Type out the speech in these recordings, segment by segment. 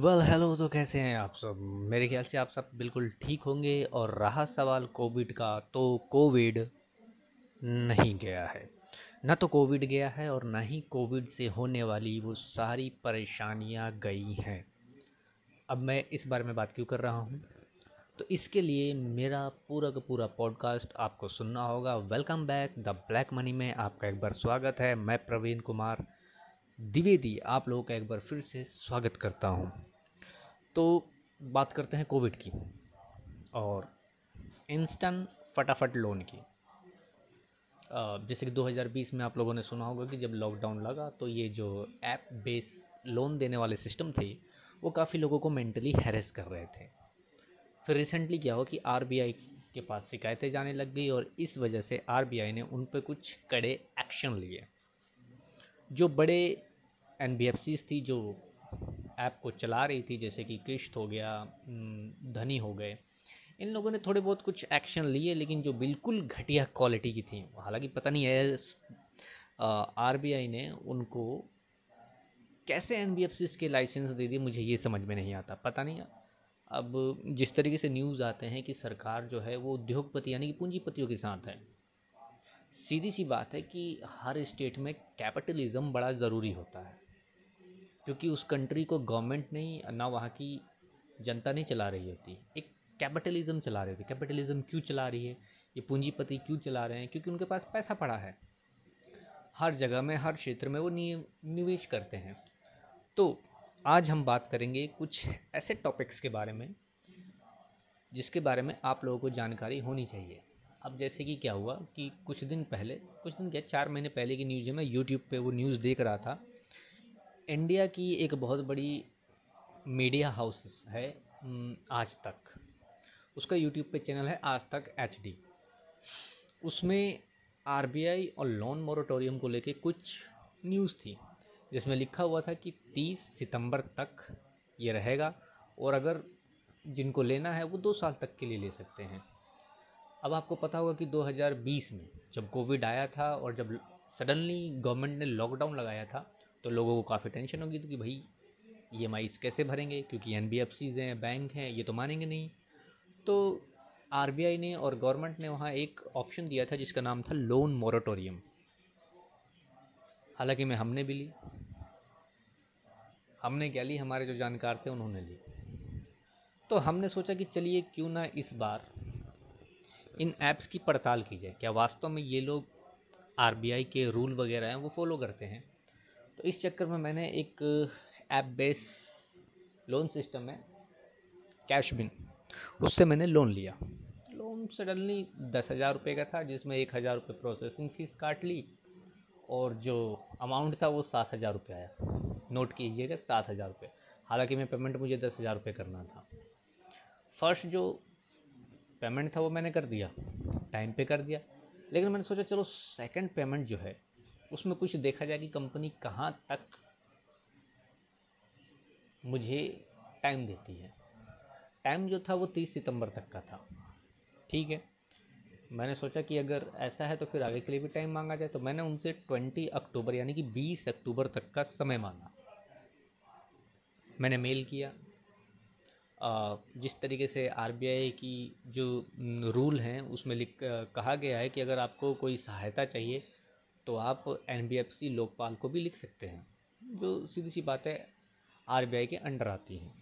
Well hello तो कैसे हैं आप सब? मेरे ख्याल से आप सब बिल्कुल ठीक होंगे और रहा सवाल कोविड का तो कोविड नहीं गया है। ना तो कोविड गया है और ना ही कोविड से होने वाली वो सारी परेशानियाँ गई हैं। अब मैं इस बारे में बात क्यों कर रहा हूँ? तो इसके लिए मेरा पूरा का पूरा पॉडकास्ट आपको सुनना होगा। Welcome back the black money में आपका एक बार स्वागत है। मैं प्रवीण कुमार, द्विवेदी, आप लोगों का एक बार फिर से स्वागत करता हूँ। तो बात करते हैं कोविड की और इंस्टेंट फटाफट लोन की। जैसे कि 2020 में आप लोगों ने सुना होगा कि जब लॉकडाउन लगा तो ये जो ऐप बेस लोन देने वाले सिस्टम थे, वो काफ़ी लोगों को मेंटली हैरेस कर रहे थे। फिर रिसेंटली क्या हुआ कि आरबीआई के पास शिकायतें जाने लग गई और इस वजह से आरबीआई ने उन पर कुछ कड़े एक्शन लिए। जो बड़े एन थी, जो ऐप को चला रही थी, जैसे कि किश्त हो गया धनी हो गए। इन लोगों ने थोड़े बहुत कुछ एक्शन लिए, लेकिन जो बिल्कुल घटिया क्वालिटी की थी, हालाँकि पता नहीं है आरबीआई ने उनको कैसे एनबीएफसी के लाइसेंस दे दिए, मुझे ये समझ में नहीं आता, पता नहीं। अब जिस तरीके से न्यूज़ आते हैं कि सरकार जो है, वो उद्योगपति, यानी कि पूंजीपतियों के साथ है, सीधी सी बात है कि हर स्टेट में कैपिटलिज्म बड़ा ज़रूरी होता है। क्योंकि उस कंट्री को गवर्नमेंट नहीं, ना वहाँ की जनता नहीं चला रही होती। एक कैपिटलिज्म चला रही होती। कैपिटलिज्म क्यों चला रही है? ये पूंजीपति क्यों चला रहे हैं? क्योंकि उनके पास पैसा पड़ा है। हर जगह में, हर क्षेत्र में वो निवेश करते हैं। तो आज हम बात करेंगे कुछ ऐसे टॉपिक्स के बारे में, जिसके बारे में आप लोगों को जानकारी होनी चाहिए। अब जैसे कि क्या हुआ कि कुछ दिन पहले, कुछ दिन क्या, चार महीने पहले की न्यूज़ है, मैं यूट्यूब पे वो न्यूज़ देख रहा था। इंडिया की एक बहुत बड़ी मीडिया हाउस है आज तक। उसका यूट्यूब पे चैनल है आज तक एचडी उसमें आरबीआई और लोन मोरेटोरियम को लेके कुछ न्यूज़ थी, जिसमें लिखा हुआ था कि 30 सितंबर तक ये रहेगा, और अगर जिनको लेना है वो दो साल तक के लिए ले सकते हैं। अब आपको पता होगा कि 2020 में जब कोविड आया था और जब सडनली गवर्नमेंट ने लॉकडाउन लगाया था तो लोगों को काफ़ी टेंशन होगी तो कि भाई ई एम कैसे भरेंगे? क्योंकि एन हैं बैंक हैं, ये तो मानेंगे नहीं। तो आर बी आई ने और गवर्नमेंट ने वहाँ एक ऑप्शन दिया था जिसका नाम था लोन मोरेटोरियम हालाँकि मैं हमने भी ली। हमने क्या ली? हमारे जो जानकार थे, उन्होंने ली। तो हमने सोचा कि चलिए क्यों ना इस बार इन ऐप्स की पड़ताल की जाए। क्या वास्तव में ये लोग आरबीआई के रूल वगैरह हैं, वो फॉलो करते हैं? तो इस चक्कर में मैंने एक ऐप बेस लोन सिस्टम है कैश बिन, उससे मैंने लोन लिया। लोन सडनली दस हज़ार रुपये का था, जिसमें एक हज़ार रुपये प्रोसेसिंग फ़ीस काट ली और जो अमाउंट था वो सात हज़ार रुपये आया। नोट कीजिएगा, सात हज़ार रुपये हालाँकि मैं पेमेंट मुझे दस हज़ार रुपये करना था। फ़र्स्ट जो पेमेंट था वो मैंने कर दिया, टाइम पे कर दिया। लेकिन मैंने सोचा, चलो सेकंड पेमेंट जो है उसमें कुछ देखा जाए कि कंपनी कहाँ तक मुझे टाइम देती है। टाइम जो था वो तीस सितंबर तक का था। ठीक है? मैंने सोचा कि अगर ऐसा है तो फिर आगे के लिए भी टाइम मांगा जाए तो मैंने उनसे ट्वेंटी अक्टूबर यानी कि बीस अक्टूबर तक का समय मांगा। मैंने मेल किया। जिस तरीके से आरबीआई की जो रूल हैं, उसमें लिख कहा गया है कि अगर आपको कोई सहायता चाहिए तो आप N B F C Lokpal को भी लिख सकते हैं जो सीधी सी बात है आर के अंडर आती हैं।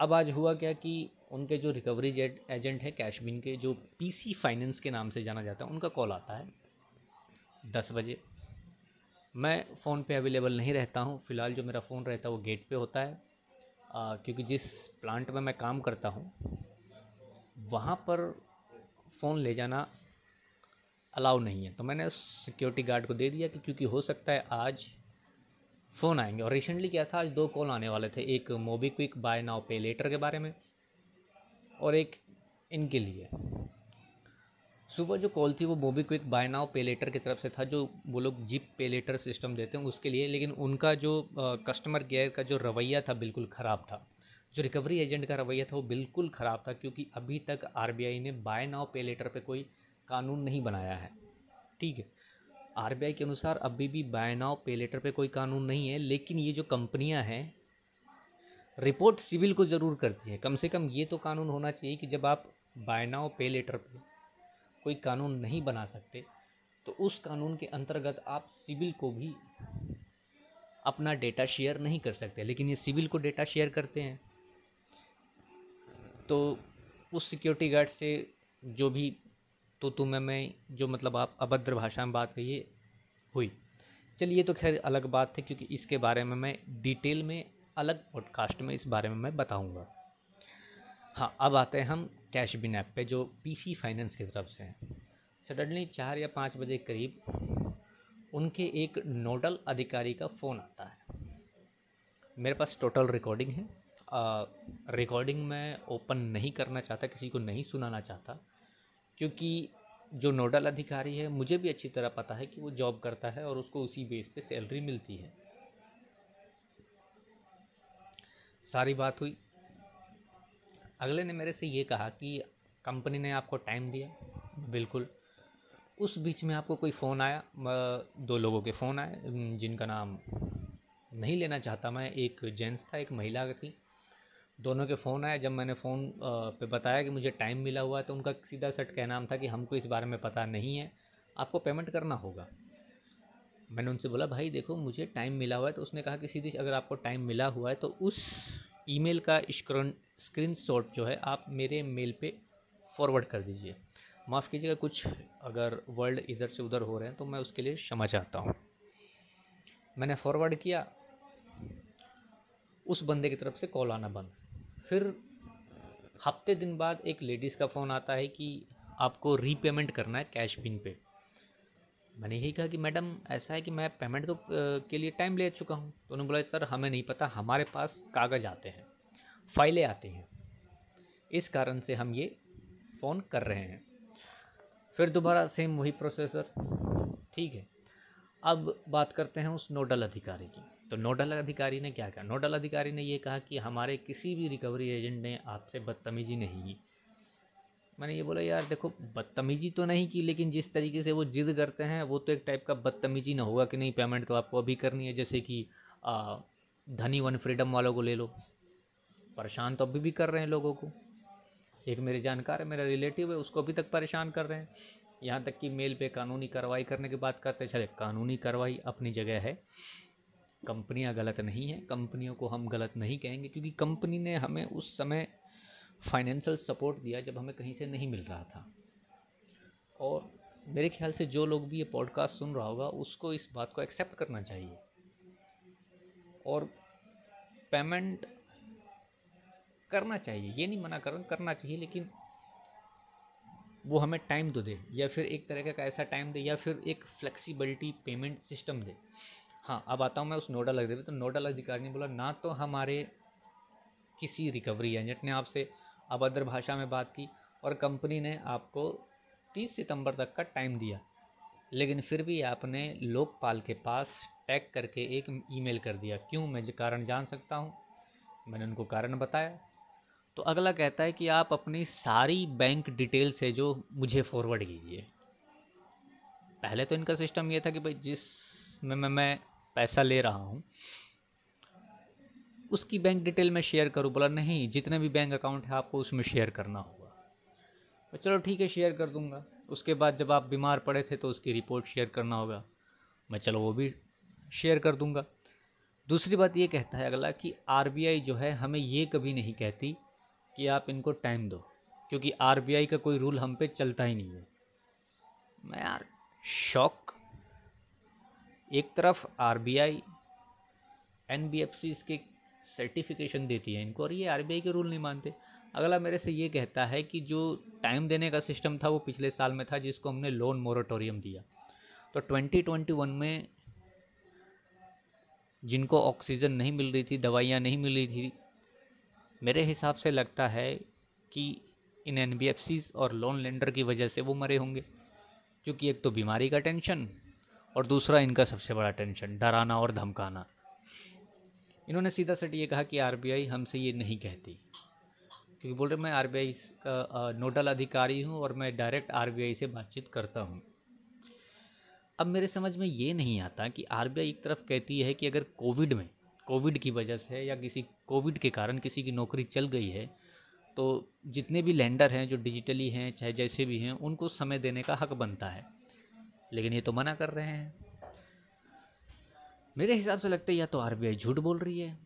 अब आज हुआ क्या कि उनके जो रिकवरी एजेंट है कैशबिन के जो पीसी फाइनेंस के नाम से जाना जाता है उनका कॉल आता है दस बजे। मैं फ़ोन पे अवेलेबल नहीं रहता हूँ फ़िलहाल जो मेरा फ़ोन रहता है वो गेट पे होता है आ, क्योंकि जिस प्लांट में मैं काम करता हूँ वहाँ पर फ़ोन ले जाना अलाउ नहीं है। तो मैंने सिक्योरिटी गार्ड को दे दिया कि क्योंकि हो सकता है आज फ़ोन आएँगे। और रिसेंटली क्या था? आज दो कॉल आने वाले थे। एक MobiKwik buy now pay later के बारे में और एक इनके लिए। सुबह जो कॉल थी वो MobiKwik buy now pay later की तरफ़ से था, जो वो लोग जिप पे लेटर सिस्टम देते हैं उसके लिए। लेकिन उनका जो कस्टमर केयर का जो रवैया था बिल्कुल ख़राब था। जो रिकवरी एजेंट का रवैया था वो बिल्कुल ख़राब था, क्योंकि अभी तक आरबीआई ने बाय नाउ पे लेटर पे कोई कानून नहीं बनाया है। ठीक है? आरबीआई के अनुसार अभी भी बाय नाउ पे लेटर पे कोई कानून नहीं है, लेकिन ये जो कंपनियाँ हैं रिपोर्ट सिविल को ज़रूर करती है। कम से कम ये तो कानून होना चाहिए कि जब आप बाय नाउ पे लेटर पे कोई कानून नहीं बना सकते तो उस कानून के अंतर्गत आप सिविल को भी अपना डेटा शेयर नहीं कर सकते। लेकिन ये सिविल को डेटा शेयर करते हैं। तो उस सिक्योरिटी गार्ड से जो भी तो तुम्हें मैं जो मतलब आप अभद्र भाषा में बात कहिए हुई। चलिए तो खैर अलग बात है क्योंकि इसके बारे में मैं डिटेल में, अलग पॉडकास्ट में इस बारे में मैं बताऊँगा। हाँ अब आते हैं हम कैश बिन ऐप पे, जो पीसी फाइनेंस की तरफ़ से हैं। सडनली चार या पाँच बजे करीब उनके एक नोडल अधिकारी का फ़ोन आता है। मेरे पास टोटल रिकॉर्डिंग है। रिकॉर्डिंग मैं ओपन नहीं करना चाहता, किसी को नहीं सुनाना चाहता। क्योंकि जो नोडल अधिकारी है, मुझे भी अच्छी तरह पता है कि वो जॉब करता है और उसको उसी बेस पे सैलरी मिलती है। सारी बात हुई। अगले ने मेरे से ये कहा कि कंपनी ने आपको टाइम दिया। बिल्कुल। उस बीच में आपको कोई फ़ोन आया? दो लोगों के फ़ोन आए, जिनका नाम नहीं लेना चाहता मैं। एक जेंट्स था, एक महिला थी। दोनों के फ़ोन आए, जब मैंने फ़ोन पे बताया कि मुझे टाइम मिला हुआ है तो उनका सीधा सट कहना था कि हमको इस बारे में पता नहीं है, आपको पेमेंट करना होगा। मैंने उनसे बोला, भाई देखो, मुझे टाइम मिला हुआ है। तो उसने कहा कि सीधी, अगर आपको टाइम मिला हुआ है तो उस ईमेल का स्क्रीन स्क्रीन शॉट जो है, आप मेरे मेल पे फॉरवर्ड कर दीजिए। माफ़ कीजिएगा, कुछ अगर वर्ल्ड इधर से उधर हो रहे हैं तो मैं उसके लिए क्षमा चाहता हूँ। मैंने फॉरवर्ड किया। उस बंदे की तरफ़ से कॉल आना बंद। फिर हफ़्ते दिन बाद एक लेडीज़ का फ़ोन आता है कि आपको रीपेमेंट करना है कैश बिन पे। मैंने यही कहा कि मैडम, ऐसा है कि मैं पेमेंट तो के लिए टाइम ले चुका हूँ। तो उन्होंने बोला, सर, हमें नहीं पता, हमारे पास कागज़ आते हैं, फाइलें आती हैं। इस कारण से हम ये फ़ोन कर रहे हैं। फिर दोबारा सेम वही प्रोसेसर ठीक है। अब बात करते हैं उस नोडल अधिकारी की। तो नोडल अधिकारी ने क्या कहा? नोडल अधिकारी ने ये कहा कि हमारे किसी भी रिकवरी एजेंट ने आपसे बदतमीजी नहीं की। मैंने ये बोला, यार देखो, बदतमीजी तो नहीं की, लेकिन जिस तरीके से वो जिद करते हैं, वो तो एक टाइप का बदतमीजी ना होगा कि नहीं पेमेंट तो आपको अभी करनी है, जैसे कि धनी वन फ्रीडम वालों को ले लो। परेशान तो अभी भी कर रहे हैं लोगों को। एक मेरे जानकार है, मेरा रिलेटिव है, उसको अभी तक परेशान कर रहे हैं। यहाँ तक कि मेल पे कानूनी कार्रवाई करने की बात करते हैं। चले, कानूनी कार्रवाई अपनी जगह है। कंपनियाँ गलत नहीं हैं, कंपनियों को हम गलत नहीं कहेंगे, क्योंकि कंपनी ने हमें उस समय फाइनेंशियल सपोर्ट दिया जब हमें कहीं से नहीं मिल रहा था। और मेरे ख्याल से जो लोग भी ये पॉडकास्ट सुन रहा होगा, उसको इस बात को एक्सेप्ट करना चाहिए। और पेमेंट करना चाहिए, ये नहीं मना कर, करना चाहिए, लेकिन वो हमें टाइम तो दे, या फिर एक तरह का ऐसा टाइम दे, या फिर एक फ्लेक्सिबिलिटी पेमेंट सिस्टम दे। हाँ अब आता हूँ मैं उस नोडल अधिकारी तो नोडल अधिकारी ने बोला ना तो हमारे किसी रिकवरी एजेंट ने आपसे अभद्र भाषा में बात की और कंपनी ने आपको 30 सितंबर तक का टाइम दिया। लेकिन फिर भी आपने लोकपाल के पास टैग करके एक ईमेल कर दिया। क्यों? मैं कारण जान सकता हूँ। मैंने उनको कारण बताया। तो अगला कहता है कि आप अपनी सारी बैंक डिटेल से जो मुझे फॉरवर्ड कीजिए। पहले तो इनका सिस्टम ये था कि भाई जिस में मैं, मैं पैसा ले रहा हूँ, उसकी बैंक डिटेल में शेयर करूँ, बोला, नहीं, जितने भी बैंक अकाउंट है, आपको उसमें शेयर करना होगा। तो चलो, ठीक है शेयर कर दूँगा। उसके बाद जब आप बीमार पड़े थे तो उसकी रिपोर्ट शेयर करना होगा। मैं, चलो, वो भी शेयर कर दूँगा। दूसरी बात ये कहता है अगला कि आरबीआई जो है, हमें ये कभी नहीं कहती कि आप इनको टाइम दो, क्योंकि आरबीआई का कोई रूल हम पे चलता ही नहीं है। मैं, यार शौक एक तरफ़ R B I N B F C इसके सर्टिफिकेशन देती है इनको और ये आर बी आई के रूल नहीं मानते। अगला मेरे से ये कहता है कि जो टाइम देने का सिस्टम था वो पिछले साल में था जिसको हमने लोन मोरेटोरियम दिया। तो 2021 में जिनको ऑक्सीजन नहीं मिल रही थी, दवाइयाँ नहीं मिल रही थी, मेरे हिसाब से लगता है कि इन एन और लोन लेंडर की वजह से वो मरे होंगे। क्योंकि एक तो बीमारी का टेंशन और दूसरा इनका सबसे बड़ा टेंशन, डराना और धमकाना। इन्होंने सीधा सट ये कहा कि आरबीआई हमसे ये नहीं कहती। क्योंकि बोल रहे मैं आरबीआई का नोडल अधिकारी हूँ और मैं डायरेक्ट आरबीआई से बातचीत करता हूँ। अब मेरे समझ में ये नहीं आता कि आरबीआई एक तरफ़ कहती है कि अगर कोविड में, कोविड की वजह से या किसी, कोविड के कारण किसी की नौकरी चल गई है तो जितने भी लैंडर हैं जो डिजिटली हैं, चाहे जैसे भी हैं, उनको समय देने का हक बनता है। लेकिन ये तो मना कर रहे हैं। मेरे हिसाब से लगता है या तो आरबीआई झूठ बोल रही है,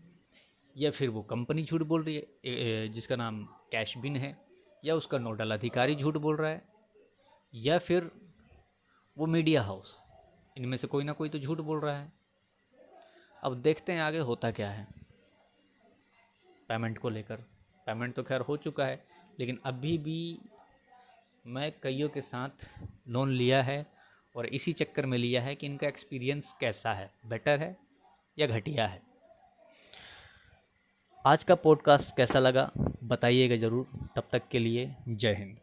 या फिर वो कंपनी झूठ बोल रही है जिसका नाम कैश बिन है, या उसका नोडल अधिकारी झूठ बोल रहा है, या फिर वो मीडिया हाउस। इनमें से कोई ना कोई तो झूठ बोल रहा है। अब देखते हैं आगे होता क्या है। पेमेंट को लेकर। पेमेंट तो खैर हो चुका है, लेकिन अभी भी मैं कईयों के साथ लोन लिया है और इसी चक्कर में लिया है कि इनका एक्सपीरियंस कैसा है? बेटर है या घटिया है? आज का पॉडकास्ट कैसा लगा? बताइएगा ज़रूर। तब तक के लिए जय हिंद।